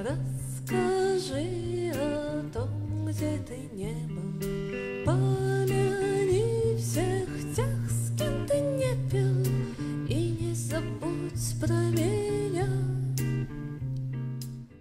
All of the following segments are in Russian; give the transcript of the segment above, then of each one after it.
Расскажи о том, где ты не был. Помяни всех тех, с кем ты не пил. И не забудь про меня.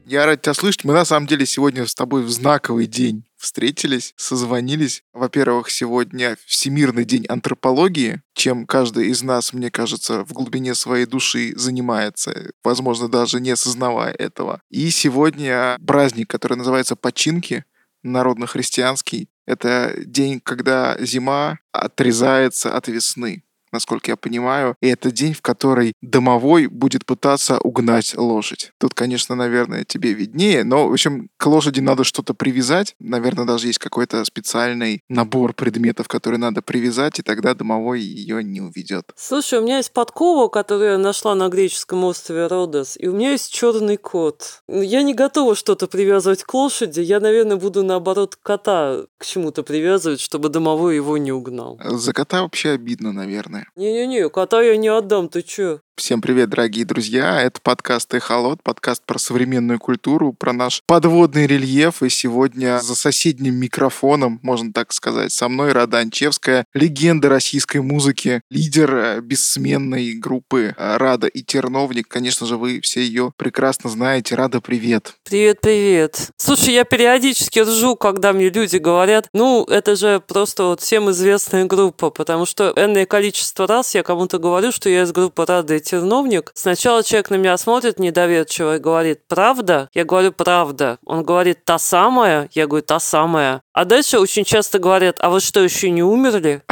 Я рад тебя слышать. Мы на самом деле сегодня с тобой в знаковый день встретились, созвонились. Во-первых, сегодня Всемирный день антропологии, чем каждый из нас, мне кажется, в глубине своей души занимается, возможно, даже не осознавая этого. И сегодня праздник, который называется Починки, народно-христианский. Это день, когда зима отрезается от весны насколько я понимаю. И это день, в который домовой будет пытаться угнать лошадь. Тут, конечно, наверное, тебе виднее, но, в общем, к лошади надо что-то привязать. Наверное, даже есть какой-то специальный набор предметов, которые надо привязать, и тогда домовой ее не уведет. Слушай, у меня есть подкова, которую я нашла на греческом острове Родос, и у меня есть черный кот. Я не готова что-то привязывать к лошади, я, наверное, буду, наоборот, кота к чему-то привязывать, чтобы домовой его не угнал. За кота вообще обидно, наверное Не-не-не, кота я не отдам, ты чё? Всем привет, дорогие друзья! Это подкаст «Эхолот», подкаст про современную культуру, про наш подводный рельеф. И сегодня за соседним микрофоном, можно так сказать, со мной Рада Анчевская, легенда российской музыки, лидер э, бессменной группы э, Рада и Терновник. Конечно же, вы все ее прекрасно знаете. Рада, привет! Привет-привет! Слушай, я периодически ржу, когда мне люди говорят, ну, это же просто вот всем известная группа, потому что энное количество раз я кому-то говорю, что я из группы Рада и терновник. Сначала человек на меня смотрит недоверчиво и говорит «правда?». Я говорю «правда». Он говорит «та самая?». Я говорю «та самая». А дальше очень часто говорят «а вы что, еще не умерли?».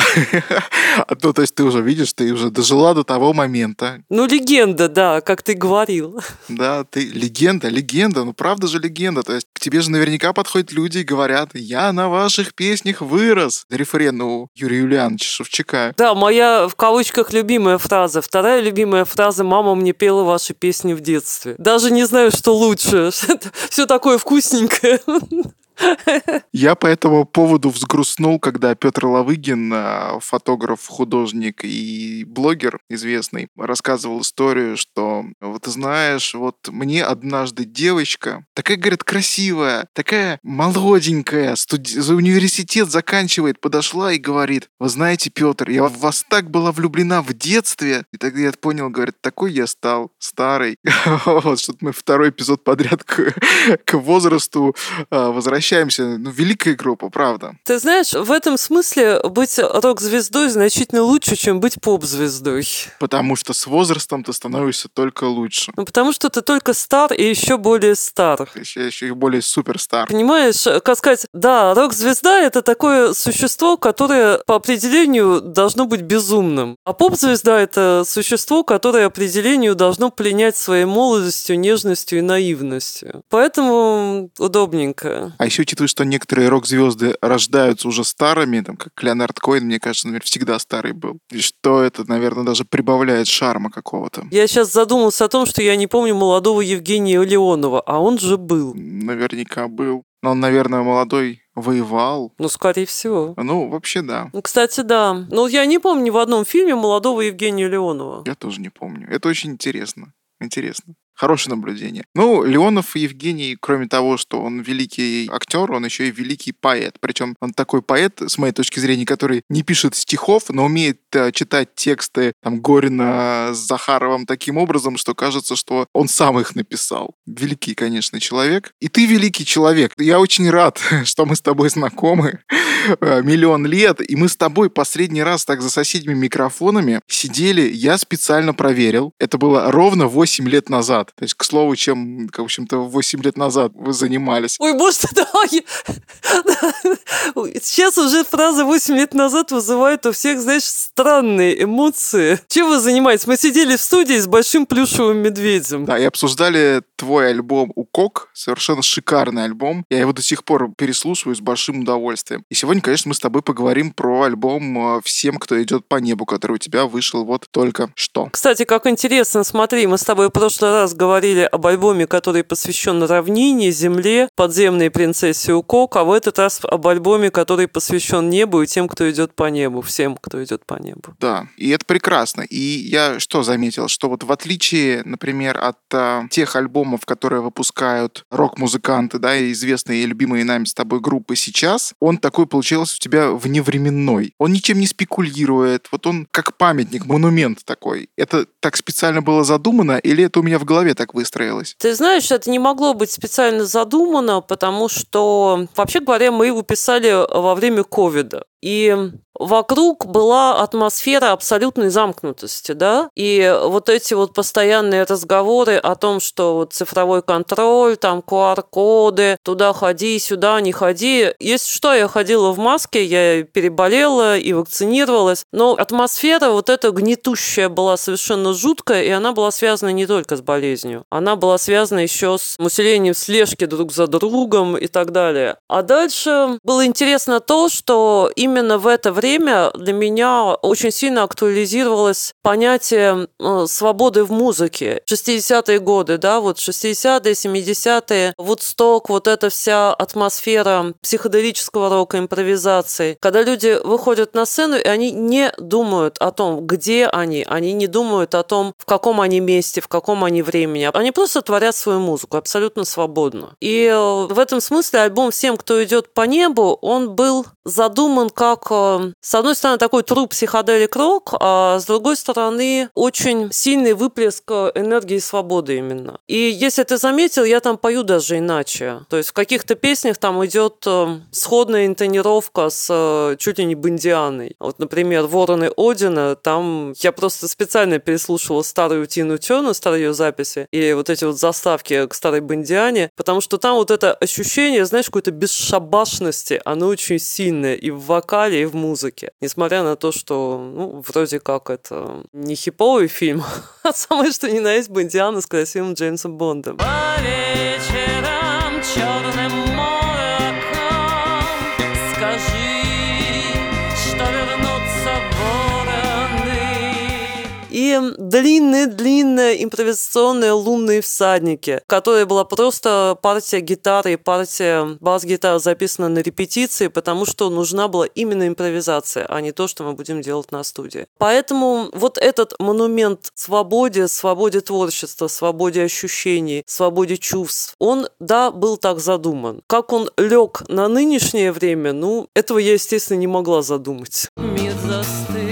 Ну, то есть ты уже видишь, ты уже дожила до того момента. Ну, легенда, да, как ты говорил. Да, ты легенда, легенда, ну правда же легенда. То есть к тебе же наверняка подходят люди и говорят, я на ваших песнях вырос. Рефрен у Юрия Юлиановича Шевчака. Да, моя в кавычках любимая фраза. Вторая любимая фраза «Мама мне пела ваши песни в детстве». Даже не знаю, что лучше. Все такое вкусненькое. Я по этому поводу взгрустнул, когда Петр Лавыгин, а, фотограф, художник и блогер известный, рассказывал историю, что вот ты знаешь, вот мне однажды девочка, такая, говорит, красивая, такая молоденькая, студи- университет заканчивает, подошла и говорит, вы знаете, Петр, я в вас так была влюблена в детстве. И тогда я понял, говорит, такой я стал, старый. Вот, что мы второй эпизод подряд к, к возрасту а, возвращаемся возвращаемся. Ну, великая группа, правда. Ты знаешь, в этом смысле быть рок-звездой значительно лучше, чем быть поп-звездой. Потому что с возрастом ты становишься только лучше. Ну, потому что ты только стар и еще более стар. Еще, еще и более суперстар. Понимаешь, как сказать, да, рок-звезда — это такое существо, которое по определению должно быть безумным. А поп-звезда — это существо, которое определению должно пленять своей молодостью, нежностью и наивностью. Поэтому удобненько. А еще еще учитывая, что некоторые рок-звезды рождаются уже старыми, там, как Леонард Коин, мне кажется, например, всегда старый был. И что это, наверное, даже прибавляет шарма какого-то. Я сейчас задумался о том, что я не помню молодого Евгения Леонова, а он же был. Наверняка был. Но он, наверное, молодой воевал. Ну, скорее всего. Ну, вообще, да. Ну, кстати, да. Ну, я не помню ни в одном фильме молодого Евгения Леонова. Я тоже не помню. Это очень интересно. Интересно. Хорошее наблюдение. Ну, Леонов Евгений, кроме того, что он великий актер, он еще и великий поэт. Причем он такой поэт, с моей точки зрения, который не пишет стихов, но умеет э, читать тексты там, Горина с Захаровым таким образом, что кажется, что он сам их написал. Великий, конечно, человек. И ты великий человек. Я очень рад, что мы с тобой знакомы э, миллион лет, и мы с тобой последний раз так за соседними микрофонами сидели, я специально проверил. Это было ровно 8 лет назад назад. То есть, к слову, чем, в общем-то, 8 лет назад вы занимались. Ой, может, давай. Сейчас уже фраза 8 лет назад вызывает у всех, знаешь, странные эмоции. Чем вы занимаетесь? Мы сидели в студии с большим плюшевым медведем. Да, и обсуждали твой альбом «Укок». Совершенно шикарный альбом. Я его до сих пор переслушиваю с большим удовольствием. И сегодня, конечно, мы с тобой поговорим про альбом «Всем, кто идет по небу», который у тебя вышел вот только что. Кстати, как интересно, смотри, мы с тобой в прошлый раз говорили об альбоме, который посвящен равнине, земле, подземной принцессе Укок, а в этот раз об альбоме, который посвящен небу и тем, кто идет по небу, всем, кто идет по небу. Да, и это прекрасно. И я что заметил, что вот в отличие, например, от а, тех альбомов, которые выпускают рок-музыканты, да, и известные и любимые нами с тобой группы сейчас, он такой получился у тебя вневременной. Он ничем не спекулирует, вот он как памятник, монумент такой. Это так специально было задумано или это у меня в голове так выстроилось? Ты знаешь, это не могло быть специально задумано, потому что, вообще говоря, мы его писали во время ковида. И вокруг была атмосфера абсолютной замкнутости, да, и вот эти вот постоянные разговоры о том, что вот цифровой контроль, там QR-коды, туда ходи, сюда не ходи. Если что, я ходила в маске, я переболела и вакцинировалась, но атмосфера вот эта гнетущая была совершенно жуткая, и она была связана не только с болезнью, она была связана еще с усилением слежки друг за другом и так далее. А дальше было интересно то, что именно в это время для меня очень сильно актуализировалось понятие э, свободы в музыке. 60-е годы, да, вот 60-е, 70-е, Вудсток, вот эта вся атмосфера психоделического рока, импровизации, когда люди выходят на сцену, и они не думают о том, где они, они не думают о том, в каком они месте, в каком они времени. Они просто творят свою музыку абсолютно свободно. И э, в этом смысле альбом «Всем, кто идет по небу», он был задуман как, э, с одной стороны, такой труп психоделик рок, а с другой стороны, очень сильный выплеск энергии и свободы именно. И если ты заметил, я там пою даже иначе. То есть в каких-то песнях там идет э, сходная интонировка с э, чуть ли не бандианой. Вот, например, «Вороны Одина», там я просто специально переслушивала старую Тину Терну, старые записи, и вот эти вот заставки к старой бандиане, потому что там вот это ощущение, знаешь, какой-то бесшабашности, оно очень сильное и в вокале, и в музыке. Несмотря на то, что, ну, вроде как это не хиповый фильм, а самое что ни на есть Бондиана с красивым Джеймсом Бондом. По вечерам черным длинные-длинные импровизационные лунные всадники, которая была просто партия гитары и партия бас-гитары записана на репетиции, потому что нужна была именно импровизация, а не то, что мы будем делать на студии. Поэтому вот этот монумент свободе, свободе творчества, свободе ощущений, свободе чувств, он, да, был так задуман. Как он лег на нынешнее время, ну, этого я, естественно, не могла задумать. Мир застыл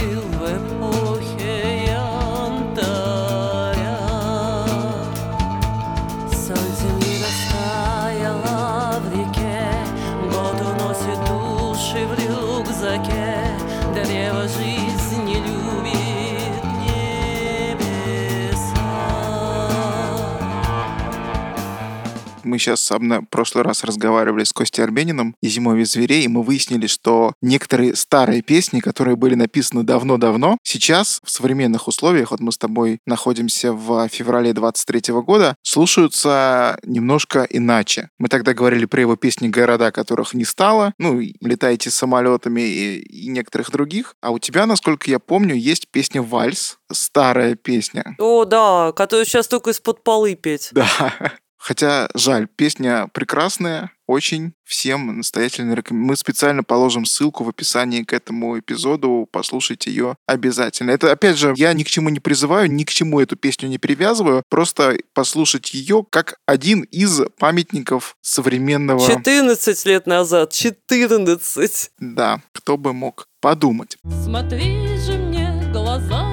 мы сейчас в прошлый раз разговаривали с Костей Арбениным и «Зимовье зверей», и мы выяснили, что некоторые старые песни, которые были написаны давно-давно, сейчас в современных условиях, вот мы с тобой находимся в феврале 23 года, слушаются немножко иначе. Мы тогда говорили про его песни «Города, которых не стало», ну, «Летаете самолетами» и, и некоторых других. А у тебя, насколько я помню, есть песня «Вальс», старая песня. О, да, которую сейчас только из-под полы петь. Да. Хотя жаль, песня прекрасная, очень всем настоятельно рекомендую. Мы специально положим ссылку в описании к этому эпизоду, послушайте ее обязательно. Это, опять же, я ни к чему не призываю, ни к чему эту песню не привязываю, просто послушать ее как один из памятников современного... 14 лет назад, 14! Да, кто бы мог подумать. Смотри же мне глаза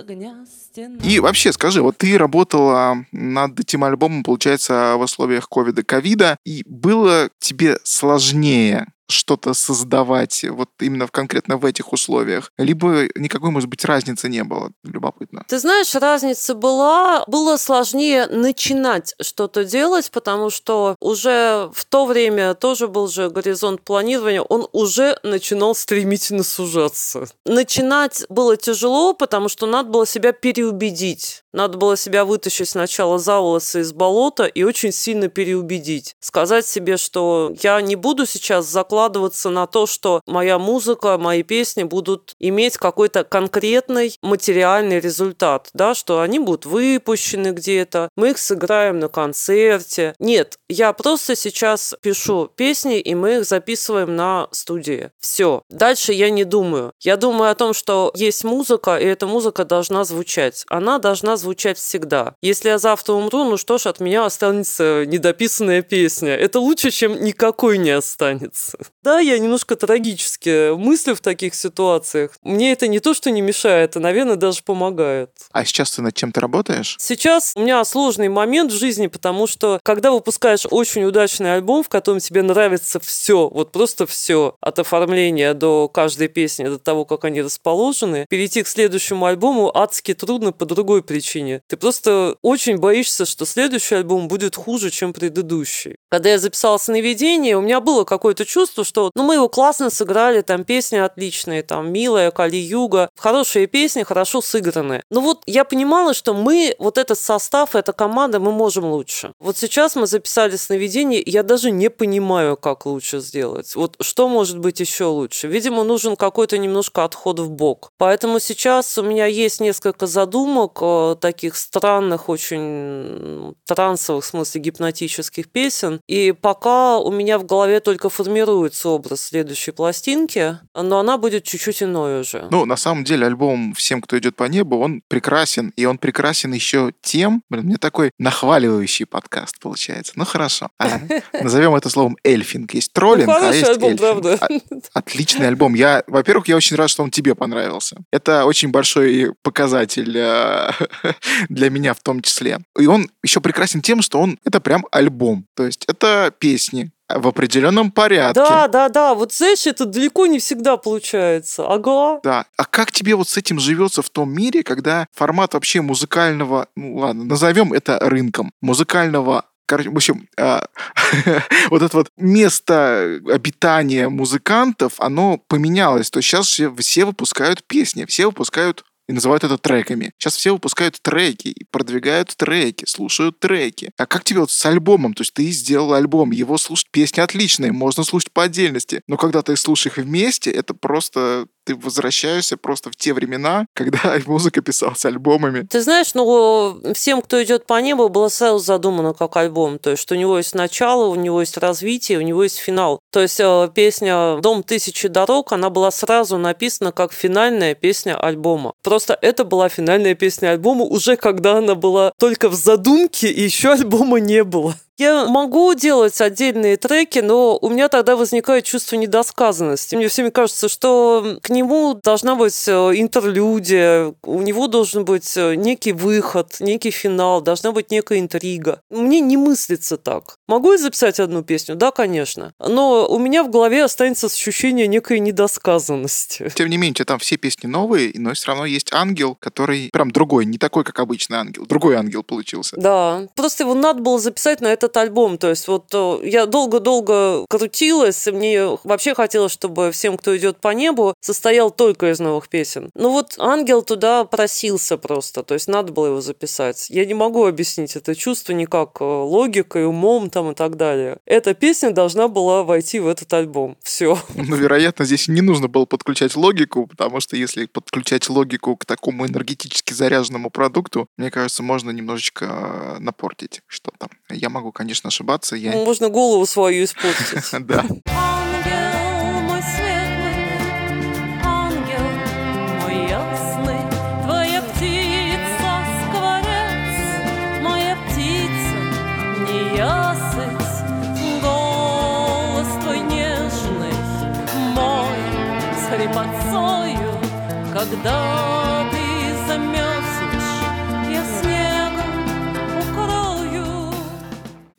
огня стена. И вообще, скажи, вот ты работала над этим альбомом, получается, в условиях ковида, ковида, и было тебе сложнее что-то создавать вот именно в, конкретно в этих условиях? Либо никакой, может быть, разницы не было? Любопытно. Ты знаешь, разница была. Было сложнее начинать что-то делать, потому что уже в то время тоже был же горизонт планирования, он уже начинал стремительно сужаться. Начинать было тяжело, потому что надо было себя переубедить Надо было себя вытащить сначала за волосы из болота и очень сильно переубедить. Сказать себе, что я не буду сейчас закладываться на то, что моя музыка, мои песни будут иметь какой-то конкретный материальный результат, да, что они будут выпущены где-то, мы их сыграем на концерте. Нет, я просто сейчас пишу песни, и мы их записываем на студии. Все. Дальше я не думаю. Я думаю о том, что есть музыка, и эта музыка должна звучать. Она должна звучать всегда. Если я завтра умру, ну что ж, от меня останется недописанная песня. Это лучше, чем никакой не останется. Да, я немножко трагически мыслю в таких ситуациях. Мне это не то, что не мешает, а, наверное, даже помогает. А сейчас ты над чем-то работаешь? Сейчас у меня сложный момент в жизни, потому что когда выпускаешь очень удачный альбом, в котором тебе нравится все, вот просто все, от оформления до каждой песни, до того, как они расположены, перейти к следующему альбому адски трудно по другой причине. Ты просто очень боишься, что следующий альбом будет хуже, чем предыдущий. Когда я записала «Сновидение», у меня было какое-то чувство, что ну, мы его классно сыграли, там песни отличные, там «Милая», «Кали-Юга», хорошие песни, хорошо сыграны. Но вот я понимала, что мы, вот этот состав, эта команда, мы можем лучше. Вот сейчас мы записали «Сновидение», я даже не понимаю, как лучше сделать. Вот что может быть еще лучше? Видимо, нужен какой-то немножко отход в бок. Поэтому сейчас у меня есть несколько задумок, таких странных, очень трансовых, в смысле гипнотических песен. И пока у меня в голове только формируется образ следующей пластинки, но она будет чуть-чуть иной уже. Ну, на самом деле, альбом «Всем, кто идет по небу», он прекрасен, и он прекрасен еще тем, блин, мне такой нахваливающий подкаст получается. Ну, хорошо. А, назовем это словом эльфинг. Есть троллинг, Ну, а есть альбом, эльфинг. правда. А- Отличный альбом. Я, во-первых, я очень рад, что он тебе понравился. Это очень большой показатель э, для меня в том числе. И он еще прекрасен тем, что он это прям альбом. То есть это песни в определенном порядке. Да, да, да. Вот знаешь, это далеко не всегда получается. Ага. Да. А как тебе вот с этим живется в том мире, когда формат вообще музыкального, ну ладно, назовем это рынком, музыкального короче, в общем, а, вот это вот место обитания музыкантов, оно поменялось. То есть сейчас все, все выпускают песни, все выпускают и называют это треками. Сейчас все выпускают треки и продвигают треки, слушают треки. А как тебе вот с альбомом? То есть ты сделал альбом, его слушать песни отличные, можно слушать по отдельности. Но когда ты слушаешь их вместе, это просто ты возвращаешься просто в те времена, когда музыка писалась альбомами. Ты знаешь, ну, всем, кто идет по небу, сразу задумано как альбом. То есть, что у него есть начало, у него есть развитие, у него есть финал. То есть, э, песня «Дом тысячи дорог», она была сразу написана как финальная песня альбома. Просто это была финальная песня альбома уже когда она была только в задумке, и еще альбома не было. Я могу делать отдельные треки, но у меня тогда возникает чувство недосказанности. Мне всеми кажется, что к нему должна быть э, интерлюдия, у него должен быть э, некий выход, некий финал, должна быть некая интрига. Мне не мыслится так. Могу я записать одну песню? Да, конечно. Но у меня в голове останется ощущение некой недосказанности. Тем не менее, там все песни новые, но все равно есть ангел, который прям другой, не такой, как обычный ангел. Другой ангел получился. Да, просто его надо было записать на этот альбом. То есть вот э, я долго-долго крутилась, и мне вообще хотелось, чтобы всем, кто идет по небу, состоял только из новых песен. Ну вот ангел туда просился просто, то есть надо было его записать. Я не могу объяснить это чувство никак э, логикой, умом там и так далее. Эта песня должна была войти в этот альбом. Все. Ну, вероятно, здесь не нужно было подключать логику, потому что если подключать логику к такому энергетически заряженному продукту, мне кажется, можно немножечко э, напортить что-то. Я могу, конечно, ошибаться. Я... Можно голову свою испортить. Да. Ангел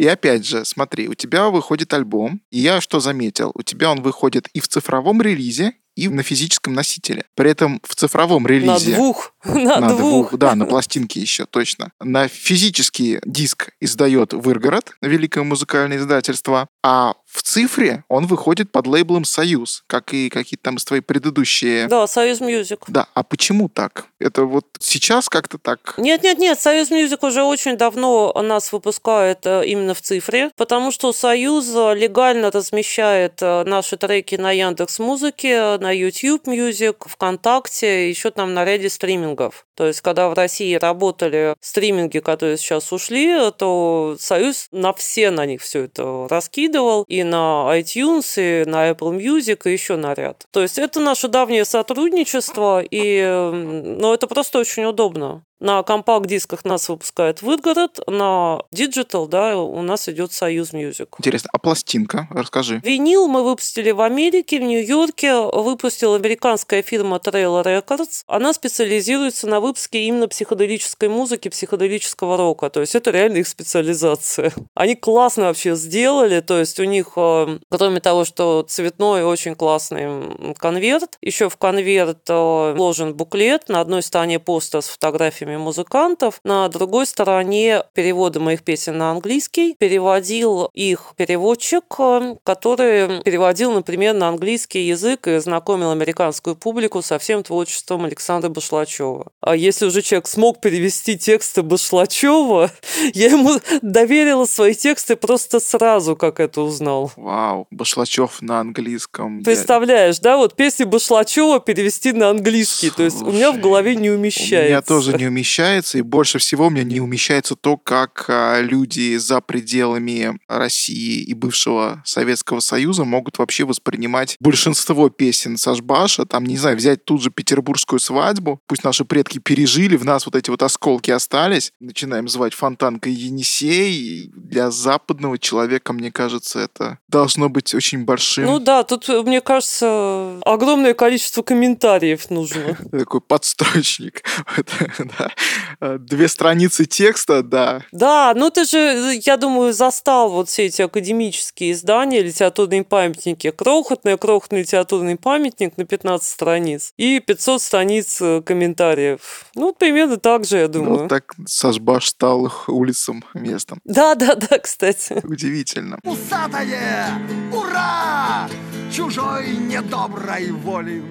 И опять же, смотри, у тебя выходит альбом, и я что заметил? У тебя он выходит и в цифровом релизе, и на физическом носителе. При этом в цифровом На релизе... двух. На На двух. двух, да, на пластинке еще, точно. На физический диск издает Выргород, великое музыкальное издательство, а в цифре он выходит под лейблом «Союз», как и какие-то там твои предыдущие... Да, Союз Music. Да, а почему так? Это вот сейчас как-то так? Нет-нет-нет, Союз Music уже очень давно нас выпускает э, именно в цифре, потому что Союз легально размещает э, наши треки на Яндекс Музыке, на YouTube Music, ВКонтакте, еще там на ряде стримингов. То есть, когда в России работали стриминги, которые сейчас ушли, то Союз на все на них все это раскидывал, и на iTunes, и на Apple Music, и еще на ряд. То есть, это наше давнее сотрудничество, и ну, это просто очень удобно. На компакт-дисках нас выпускает Выгород, на Digital, да, у нас идет Союз Music. Интересно, а пластинка? Расскажи. Винил мы выпустили в Америке, в Нью-Йорке. Выпустила американская фирма Trail Records. Она специализируется на выпуске именно психоделической музыки, психоделического рока. То есть это реально их специализация. Они классно вообще сделали. То есть у них, э, кроме того, что цветной очень классный конверт, еще в конверт э, вложен буклет. На одной стороне постер с фотографиями песнями музыкантов. На другой стороне переводы моих песен на английский переводил их переводчик, э, который переводил, например, на английский язык и знакомил американскую публику со всем творчеством Александра Башлачева. А если уже человек смог перевести тексты Башлачева, я ему доверила свои тексты просто сразу, как это узнал. Вау, Башлачев на английском. Представляешь, да, вот песни Башлачева перевести на английский. Слушай, То есть у меня в голове не умещается. У меня тоже не умещается умещается, и больше всего у меня не умещается то, как а, люди за пределами России и бывшего Советского Союза могут вообще воспринимать большинство песен Сашбаша, там, не знаю, взять тут же петербургскую свадьбу, пусть наши предки пережили, в нас вот эти вот осколки остались, начинаем звать Фонтанкой Енисей, для западного человека, мне кажется, это должно быть очень большим. Ну да, тут, мне кажется, огромное количество комментариев нужно. Такой подстрочник. Две страницы текста, да. Да, ну ты же, я думаю, застал вот все эти академические издания, литературные памятники. Крохотный, крохотный литературный памятник на 15 страниц и 500 страниц э, комментариев. Ну, примерно так же, я ну, думаю. Ну, так Сашбаш стал улицам местом. Да, да, да, кстати. Удивительно. Усатое! Ура! Чужой недоброй воли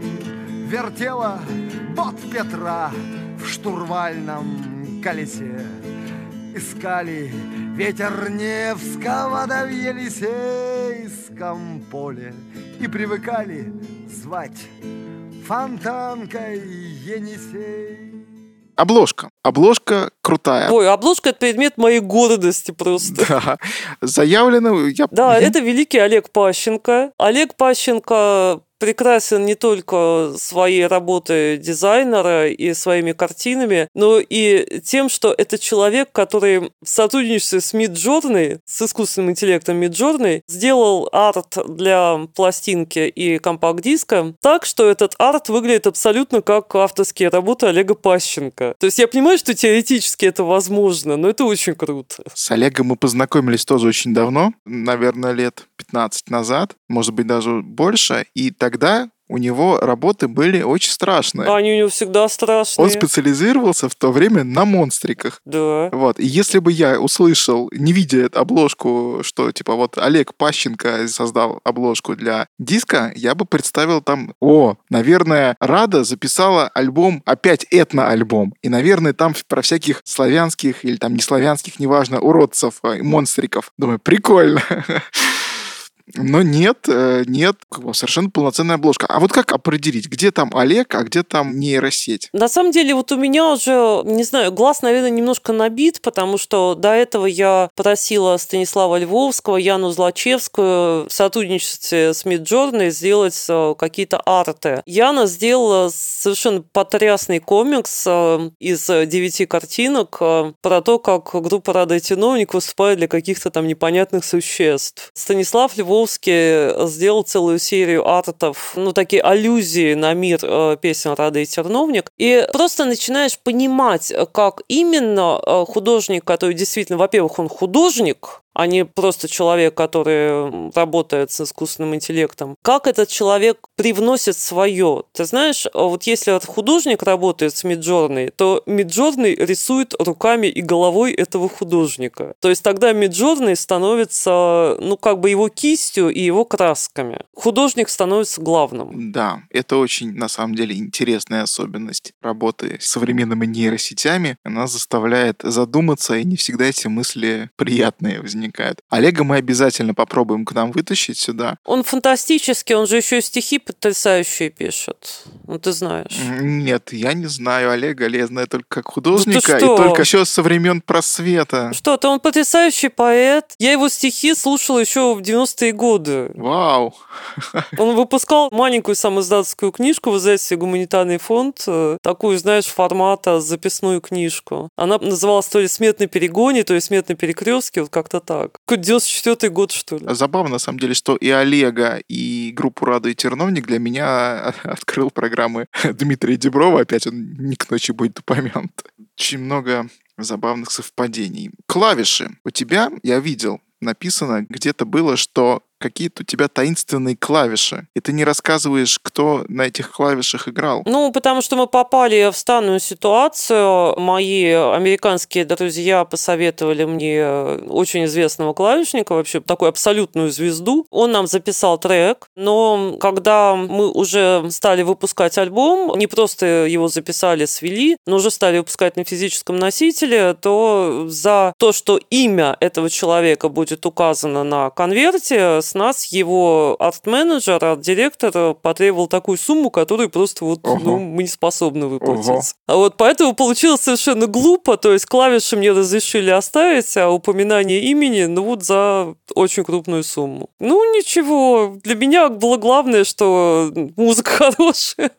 вертела бот Петра в штурвальном колесе. Искали ветер Невского да в Елисейском поле И привыкали звать фонтанкой Енисей. Обложка. Обложка крутая. Ой, обложка – это предмет моей гордости просто. Да. Заявлено... Я... Да, это великий Олег Пащенко. Олег Пащенко прекрасен не только своей работой дизайнера и своими картинами, но и тем, что это человек, который в сотрудничестве с Midjourney, с искусственным интеллектом Midjourney, сделал арт для пластинки и компакт-диска так, что этот арт выглядит абсолютно как авторские работы Олега Пащенко. То есть я понимаю, что теоретически это возможно, но это очень круто. С Олегом мы познакомились тоже очень давно, наверное, лет 15 назад, может быть, даже больше, и тогда у него работы были очень страшные. Они у него всегда страшные. Он специализировался в то время на монстриках. Да. Вот. И если бы я услышал, не видя эту обложку, что типа вот Олег Пащенко создал обложку для диска, я бы представил там, о, наверное, Рада записала альбом, опять этно-альбом. И, наверное, там про всяких славянских или там не славянских, неважно, уродцев, э, монстриков. Думаю, прикольно. Но нет, э, нет, совершенно полноценная обложка. А вот как определить, где там Олег, а где там нейросеть? На самом деле, вот у меня уже, не знаю, глаз, наверное, немножко набит, потому что до этого я просила Станислава Львовского, Яну Злачевскую в сотрудничестве с Midjourney сделать э, какие-то арты. Яна сделала совершенно потрясный комикс э, из девяти картинок про то, как группа Рада и Чиновник выступает для каких-то там непонятных существ. Станислав Львов Ковалевский сделал целую серию артов, ну, такие аллюзии на мир э, песен Рада и Терновник. И просто начинаешь понимать, как именно э, художник, который действительно, во-первых, он художник, а не просто человек, который работает с искусственным интеллектом. Как этот человек привносит свое? Ты знаешь, вот если художник работает с Миджорной, то Миджорный рисует руками и головой этого художника. То есть тогда Миджорный становится, ну, как бы его кисть кистью и его красками. Художник становится главным. Да, это очень, на самом деле, интересная особенность работы с современными нейросетями. Она заставляет задуматься, и не всегда эти мысли приятные возникают. Олега мы обязательно попробуем к нам вытащить сюда. Он фантастический, он же еще и стихи потрясающие пишет. Ну, ты знаешь. Нет, я не знаю Олега, я знаю только как художника, и что? только еще со времен просвета. Что-то он потрясающий поэт. Я его стихи слушала еще в 90-е годы. Вау! Он выпускал маленькую самоиздатскую книжку в издательстве «Гуманитарный фонд», э, такую, знаешь, формата записную книжку. Она называлась то ли «Сметный перегоне», то ли «Сметный перекрестке», вот как-то так. Какой 94 год, что ли. Забавно, на самом деле, что и Олега, и группу «Рада и Терновник» для меня открыл программы Дмитрия Деброва. Опять он не к ночи будет упомянут. Очень много забавных совпадений. Клавиши. У тебя, я видел, написано, где-то было, что какие-то у тебя таинственные клавиши, и ты не рассказываешь, кто на этих клавишах играл. Ну, потому что мы попали в странную ситуацию. Мои американские друзья посоветовали мне очень известного клавишника, вообще такую абсолютную звезду. Он нам записал трек, но когда мы уже стали выпускать альбом, не просто его записали, свели, но уже стали выпускать на физическом носителе, то за то, что имя этого человека будет указано на конверте, с нас его арт-менеджер, арт-директор потребовал такую сумму, которую просто вот Ого. ну, мы не способны выплатить. Ого. А вот поэтому получилось совершенно глупо, то есть клавиши мне разрешили оставить, а упоминание имени, ну вот за очень крупную сумму. Ну ничего, для меня было главное, что музыка хорошая.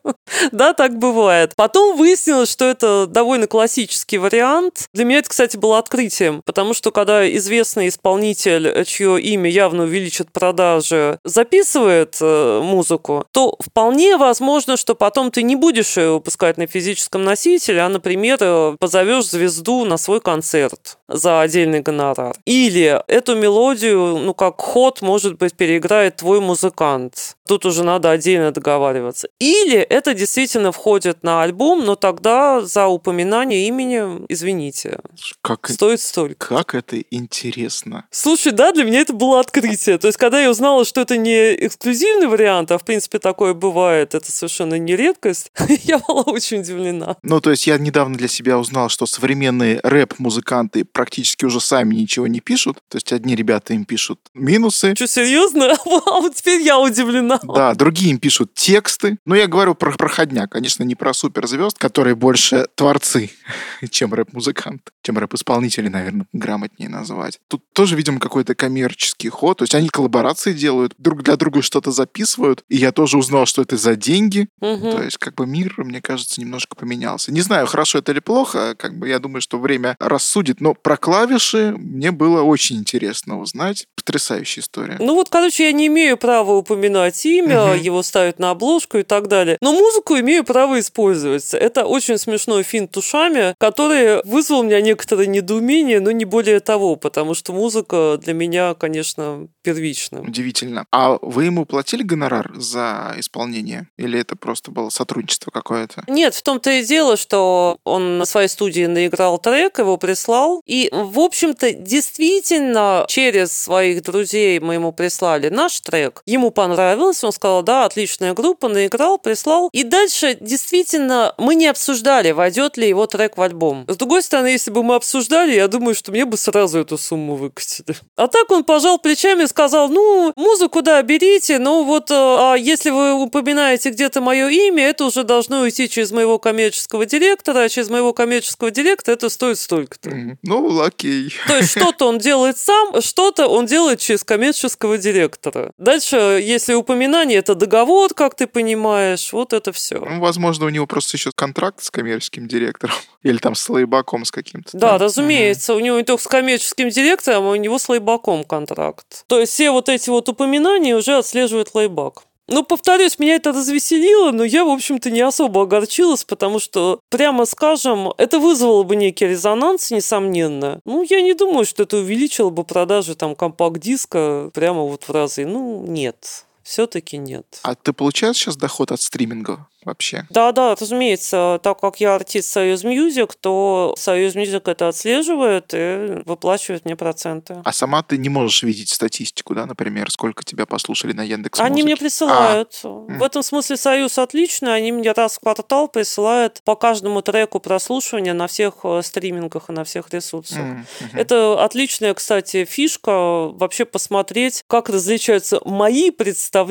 Да, так бывает. Потом выяснилось, что это довольно классический вариант. Для меня это, кстати, было открытием, потому что когда известный исполнитель, чье имя явно увеличит продажи, записывает э, музыку, то вполне возможно, что потом ты не будешь ее выпускать на физическом носителе, а, например, э, позовешь звезду на свой концерт за отдельный гонорар. Или эту мелодию, ну, как ход, может быть, переиграет твой музыкант. Тут уже надо отдельно договариваться. Или это действительно входит на альбом, но тогда за упоминание имени, извините, Как, стоит столько. как это интересно. Слушай, да, для меня это было открытие. То есть, когда я узнала, что это не эксклюзивный вариант, а в принципе такое бывает, это совершенно не редкость, я была очень удивлена. Ну, то есть я недавно для себя узнал, что современные рэп-музыканты практически уже сами ничего не пишут. То есть одни ребята им пишут минусы, Что, серьезно? А вот теперь я удивлена. да, другие им пишут тексты. Но я говорю про проходняк, конечно, не про суперзвезд, которые больше творцы, чем рэп-музыканты, чем рэп-исполнители, наверное, грамотнее назвать. Тут тоже, видимо, какой-то коммерческий ход. То есть они коллаборации делают, друг для друга что-то записывают. И я тоже узнал, что это за деньги. Мгм. То есть, как бы мир, мне кажется, немножко поменялся. Не знаю, хорошо это или плохо, как бы я думаю, что время рассудит, но про клавиши мне было очень интересно узнать. Потрясающая история. Ну вот, короче, я не имею права упоминать имя, Мгм. его ставят на обложку и так далее. Но музыку имею право использовать. Это очень смешной финт ушами, который вызвал у меня некоторое недоумение, но не более того, потому что музыка для меня, конечно, первична. Удивительно. А вы ему платили гонорар за исполнение? Или это просто было сотрудничество какое-то? Нет, в том-то и дело, что он на своей студии наиграл трек, его прислал. И, в общем-то, действительно, через своих друзей мы ему прислали наш трек. Ему понравилось, он сказал, да, отличная группа, наиграл, прислал. И дальше, действительно, мы не обсуждали, войдет ли его трек в альбом. С другой стороны, если бы мы обсуждали, я думаю, что мне бы сразу эту сумму выкатили. А так он пожал плечами и сказал, ну, музыку, да, берите, но вот э, а если вы упоминаете где-то мое имя, это уже должно уйти через моего коммерческого директора, а через моего коммерческого директора это стоит столько-то. Ну, окей. То есть что-то он делает сам, что-то он делает через коммерческого директора. Дальше, если упоминание, это договор, как ты понимаешь, вот это все. Ну, возможно, у него просто еще контракт с коммерческим директором. Или там с лейбаком с каким-то. Да, там. разумеется, у него не только с коммерческим директором, а у него с лейбаком контракт. То есть все вот эти вот упоминания уже отслеживает лейбак. Ну, повторюсь, меня это развеселило, но я, в общем-то, не особо огорчилась, потому что, прямо скажем, это вызвало бы некий резонанс, несомненно. Ну, я не думаю, что это увеличило бы продажи там компакт-диска прямо вот в разы. Ну, нет. Все-таки нет. А ты получаешь сейчас доход от стриминга? вообще? Да, да, разумеется, так как я артист Союз Music, то Союз Music это отслеживает и выплачивает мне проценты. А сама ты не можешь видеть статистику, да, например, сколько тебя послушали на Яндекс Они мне присылают. А. В этом смысле Союз отличный. Они мне раз в квартал присылают по каждому треку прослушивания на всех э, стримингах и на всех ресурсах. Mm-hmm. Это отличная, кстати, фишка вообще посмотреть, как различаются мои представления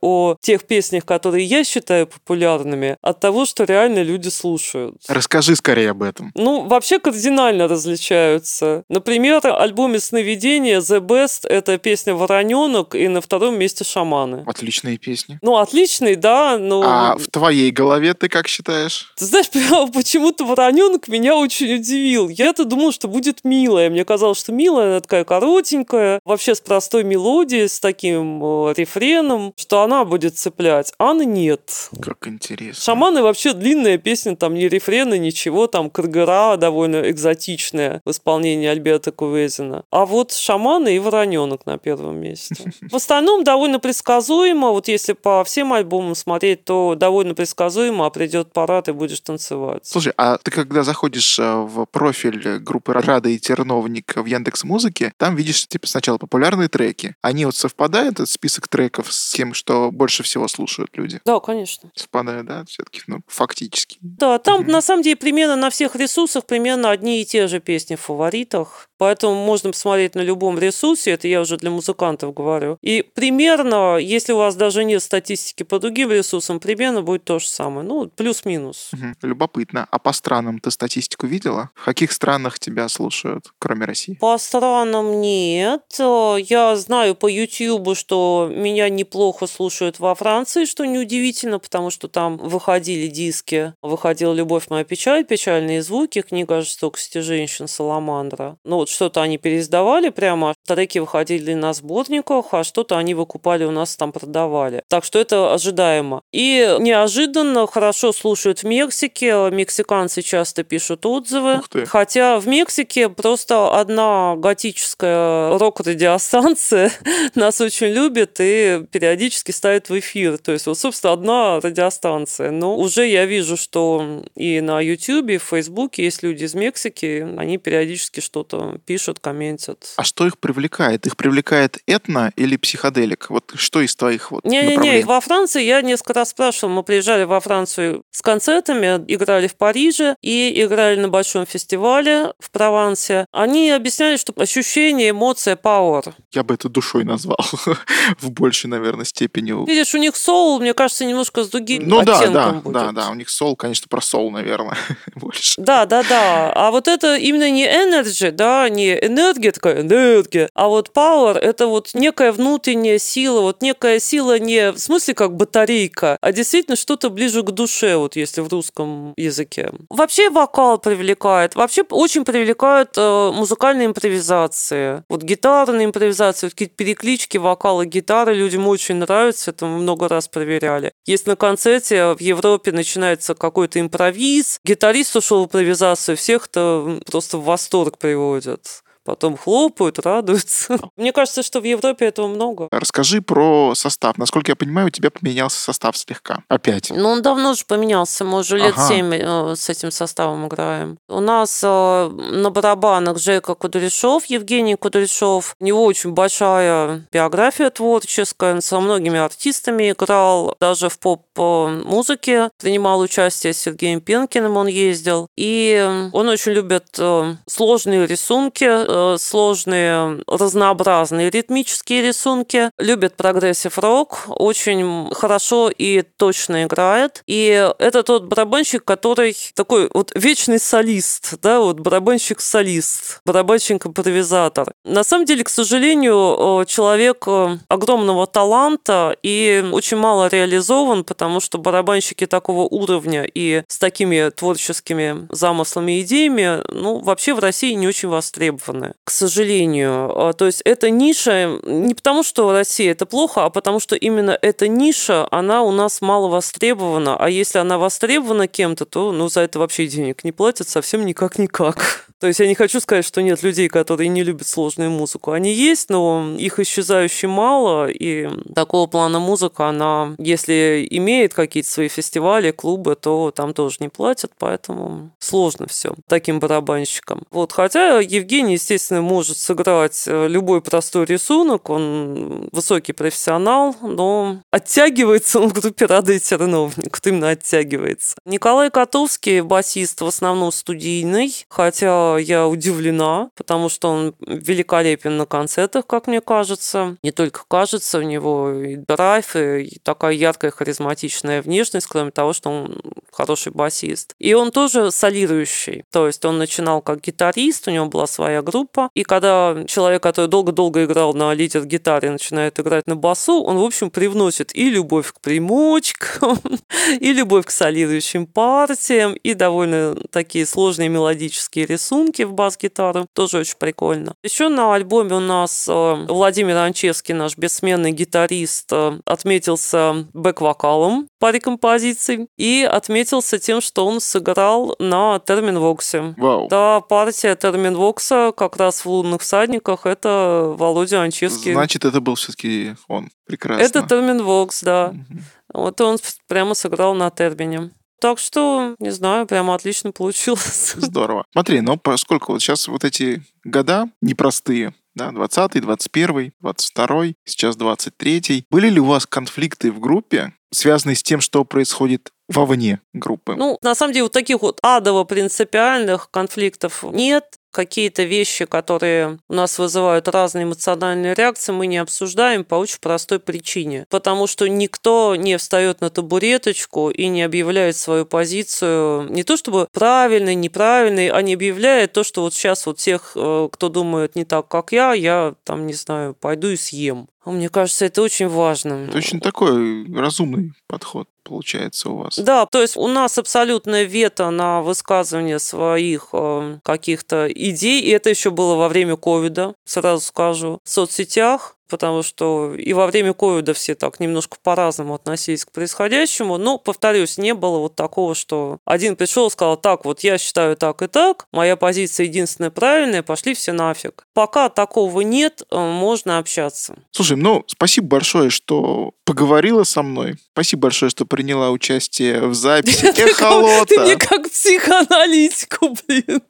о тех песнях, которые я считаю популярными, от того, что реально люди слушают. Расскажи скорее об этом. Ну, вообще кардинально различаются. Например, альбоме «Сновидения» The Best — это песня «Вороненок» и на втором месте «Шаманы». Отличные песни. Ну, отличные, да, но... А в твоей голове ты как считаешь? Ты знаешь, почему-то «Вороненок» меня очень удивил. Я-то думал, что будет милая. Мне казалось, что милая, она такая коротенькая, вообще с простой мелодией, с таким э, рефреном, что она будет цеплять. А нет. Как интересно. «Шаманы» вообще длинная песня, там ни рефрена, ничего, там Каргара довольно экзотичная в исполнении Альберта Кувезина. А вот «Шаманы» и «Вороненок» на первом месте. В остальном довольно предсказуемо. Вот если по всем альбомам смотреть, то довольно предсказуемо, а придет пора, ты будешь танцевать. Слушай, а ты когда заходишь э, в профиль группы Рада и Терновник в Яндекс Музыке, там видишь типа сначала популярные треки. Они вот совпадают, этот список треков, с тем, что больше всего слушают люди? Да, конечно. Совпадают, да, все-таки, ну, фактически. Да, там mm-hmm. на самом деле примерно на всех ресурсах примерно одни и те же песни в фаворитах. Поэтому можно посмотреть на любом ресурсе, это я уже для музыкантов говорю. И примерно, если у вас даже нет статистики по другим ресурсам, примерно будет то же самое. Ну, плюс-минус. Угу. Любопытно. А по странам ты статистику видела? В каких странах тебя слушают, кроме России? По странам нет. Я знаю по YouTube, что меня неплохо слушают во Франции, что неудивительно, потому что там выходили диски. Выходила «Любовь моя печаль», «Печальные звуки», книга о жестокости женщин Саламандра. Ну, вот что-то они переиздавали прямо, треки выходили на сборниках, а что-то они выкупали у нас там продавали. Так что это ожидаемо. И неожиданно хорошо слушают в Мексике, мексиканцы часто пишут отзывы. Хотя в Мексике просто одна готическая рок-радиостанция нас очень любит и периодически ставит в эфир. То есть вот, собственно, одна радиостанция. Но уже я вижу, что и на YouTube, и в Фейсбуке есть люди из Мексики, они периодически что-то пишут, комментят. А что их привлекает? Их привлекает этно или психоделик? Вот что из твоих вот Не-не-не, во Франции я несколько раз спрашивала, мы приезжали во Францию с концертами, играли в Париже и играли на большом фестивале в Провансе. Они объясняли, что ощущение, эмоция, power. Я бы это душой назвал в большей, наверное, степени. Видишь, у них соул, мне кажется, немножко с другим ну, да, да, будет. да, да, у них соул, конечно, про соул, наверное, больше. Да, да, да. А вот это именно не energy, да, не энергия такая, энергия, а вот power – это вот некая внутренняя сила, вот некая сила не в смысле как батарейка, а действительно что-то ближе к душе, вот если в русском языке. Вообще вокал привлекает, вообще очень привлекают э, музыкальные импровизации. Вот гитарные импровизации, вот какие-то переклички вокала гитары людям очень нравятся, это мы много раз проверяли. Есть на концерте в Европе начинается какой-то импровиз, гитарист ушел в импровизацию, всех это просто в восторг приводит этот потом хлопают, радуются. Мне кажется, что в Европе этого много. Расскажи про состав. Насколько я понимаю, у тебя поменялся состав слегка. Опять. Ну, он давно уже поменялся. Мы уже лет семь ага. с этим составом играем. У нас э, на барабанах Жека Кудряшов, Евгений Кудряшов. У него очень большая биография творческая. Он со многими артистами играл. Даже в поп-музыке принимал участие с Сергеем Пенкиным он ездил. И он очень любит э, сложные рисунки, Э, сложные, разнообразные ритмические рисунки, любит progressive рок, очень хорошо и точно играет. И это тот барабанщик, который такой вот вечный солист, да, вот барабанщик-солист, барабанщик-импровизатор. На самом деле, к сожалению, э, человек э, огромного таланта и очень мало реализован, потому что барабанщики такого уровня и с такими творческими замыслами и идеями, ну, вообще в России не очень востребованы стороны, к сожалению. А, то есть эта ниша не потому, что Россия это плохо, а потому что именно эта ниша, она у нас мало востребована. А если она востребована кем-то, то ну, за это вообще денег не платят совсем никак-никак. То есть я не хочу сказать, что нет людей, которые не любят сложную музыку. Они есть, но их исчезающе мало, и такого плана музыка, она, если имеет какие-то свои фестивали, клубы, то там тоже не платят, поэтому сложно все таким барабанщикам. Вот, хотя Евгений, естественно, может сыграть э, любой простой рисунок, он высокий профессионал, но оттягивается он в группе Рада и Терновник, вот именно оттягивается. Николай Котовский, басист в основном студийный, хотя я удивлена, потому что он великолепен на концертах, как мне кажется. Не только кажется, у него и драйв, и такая яркая, харизматичная внешность, кроме того, что он хороший басист. И он тоже солирующий, то есть он начинал как гитарист, у него была своя группа, и когда человек, который долго-долго играл на лидер-гитаре, начинает играть на басу, он, в общем, привносит и любовь к примочкам, и любовь к солирующим партиям, и довольно такие сложные мелодические рисунки в бас-гитару. Тоже очень прикольно. Еще на альбоме у нас э, Владимир Анчевский, наш бессменный гитарист, э, отметился бэк-вокалом паре композиций и отметился тем, что он сыграл на Терминвоксе. Вау. Да, партия Терминвокса как раз в «Лунных всадниках» — это Володя Анчевский. Значит, это был все-таки он. Прекрасно. Это Терминвокс, да. Мгм. Вот он прямо сыграл на термине. Так что, не знаю, прямо отлично получилось. Здорово. Смотри, ну поскольку вот сейчас вот эти года непростые, да, 20 21 22 сейчас 23 Были ли у вас конфликты в группе, связанные с тем, что происходит вовне группы? Ну, на самом деле, вот таких вот адово-принципиальных конфликтов нет. Какие-то вещи, которые у нас вызывают разные эмоциональные реакции, мы не обсуждаем по очень простой причине. Потому что никто не встает на табуреточку и не объявляет свою позицию не то чтобы правильной, неправильной, а не объявляет то, что вот сейчас вот тех, э, кто думает не так, как я, я там, не знаю, пойду и съем. Мне кажется, это очень важно. Это очень такой разумный подход получается у вас. Да, то есть у нас абсолютное вето на высказывание своих э, каких-то идей, и это еще было во время ковида, сразу скажу, в соцсетях, потому что и во время ковида все так немножко по-разному относились к происходящему. Но, повторюсь, не было вот такого, что один пришел и сказал, так, вот я считаю так и так, моя позиция единственная правильная, пошли все нафиг. Пока такого нет, э, можно общаться. Слушай, ну, спасибо большое, что поговорила со мной. Спасибо большое, что приняла участие в записи Ты мне Эхолота. как психоаналитику, блин.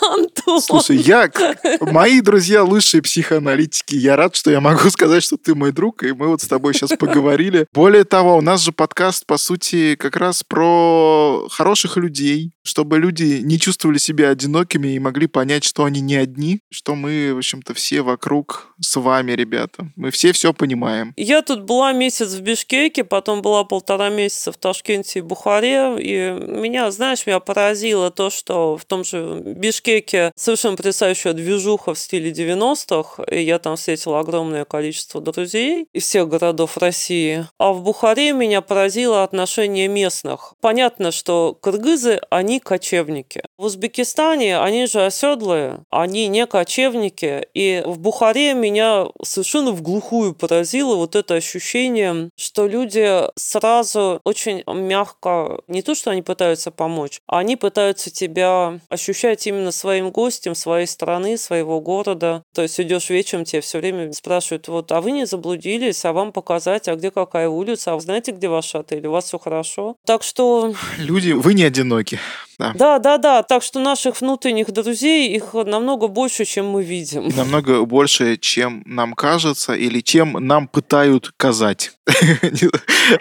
Антон. Слушай, я, мои друзья лучшие психоаналитики. Я рад, что я могу сказать, что ты мой друг, и мы вот с тобой сейчас поговорили. Более того, у нас же подкаст, по сути, как раз про хороших людей, чтобы люди не чувствовали себя одинокими и могли понять, что они не одни, что мы, в общем-то, все вокруг с вами, ребята. Мы все все понимаем. Я тут была месяц в Бишкеке, потом была полтора месяца в Ташкенте и Бухаре, и меня, знаешь, меня поразило то, что в том же Бишкеке совершенно потрясающая движуха в стиле 90-х, и я там встретила огромное количество друзей из всех городов России. А в Бухаре меня поразило отношение местных. Понятно, что кыргызы, они кочевники. В Узбекистане они же оседлые, они не кочевники, и в Бухаре меня совершенно в глухую поразило вот это ощущение, что люди сразу очень мягко, не то, что они пытаются помочь, а они пытаются тебя ощущать именно своим гостем своей страны, своего города. То есть идешь вечером, тебе все время спрашивают, вот, а вы не заблудились, а вам показать, а где какая улица, а вы знаете, где ваш отель, у вас все хорошо. Так что Люди, вы не одиноки. Да. да, да, да. Так что наших внутренних друзей их намного больше, чем мы видим. Намного больше, чем нам кажется, или чем нам пытают казать.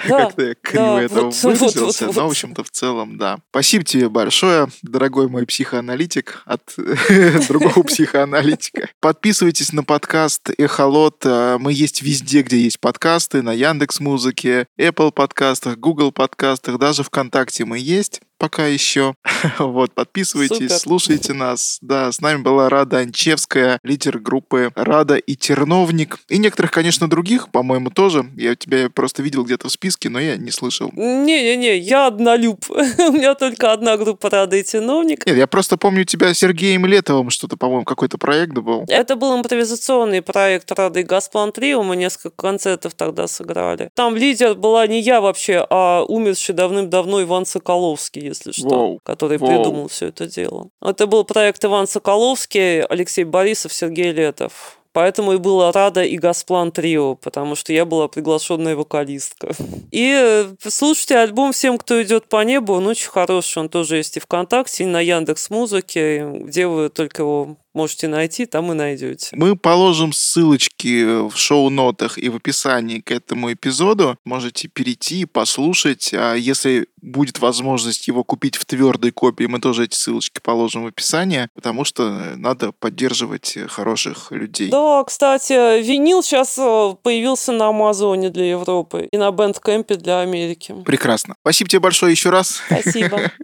Как-то я криво это выразился, но, в общем-то, в целом, да. Спасибо тебе большое, дорогой мой психоаналитик от другого психоаналитика. Подписывайтесь на подкаст Эхолот. Э, Мы есть везде, где есть подкасты, на Яндекс Музыке, Apple подкастах, Google подкастах, даже ВКонтакте мы есть пока еще. Вот, подписывайтесь, Супер. слушайте нас. Да, с нами была Рада Анчевская, лидер группы Рада и Терновник. И некоторых, конечно, других, по-моему, тоже. Я тебя просто видел где-то в списке, но я не слышал. Не-не-не, я однолюб. У меня только одна группа «Рада и чиновник». Нет, я просто помню тебя Сергеем Летовым, что-то, по-моему, какой-то проект был. Это был импровизационный проект «Рада и Газплан Трио». Мы несколько концертов тогда сыграли. Там лидер была не я вообще, а умерший давным-давно Иван Соколовский, если что, Воу. который Воу. придумал все это дело. Это был проект Иван Соколовский, Алексей Борисов, Сергей Летов. Поэтому и была рада и Газплан Трио, потому что я была приглашенная вокалистка. И э, слушайте альбом «Всем, кто идет по небу», он очень хороший, он тоже есть и ВКонтакте, и на Яндекс Музыке, где вы только его можете найти, там и найдете. Мы положим ссылочки в шоу-нотах и в описании к этому эпизоду. Можете перейти, послушать. А если будет возможность его купить в твердой копии, мы тоже эти ссылочки положим в описании, потому что надо поддерживать хороших людей. Да, кстати, винил сейчас появился на Амазоне для Европы и на Бэндкэмпе для Америки. Прекрасно. Спасибо тебе большое еще раз. Спасибо.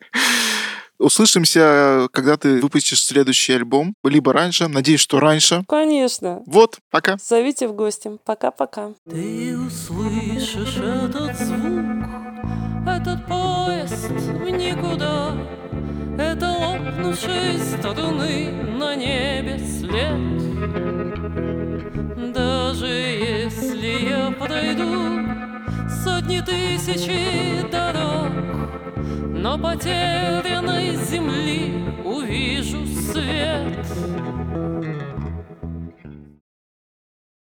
Услышимся, когда ты выпустишь следующий альбом. Либо раньше. Надеюсь, что раньше. Конечно. Вот, пока. Зовите в гости. Пока-пока. Ты услышишь этот звук, этот поезд в никуда, это лопнувшей струны на небе след. Даже если я пройду сотни тысячи дорог, но потерянной земли увижу свет.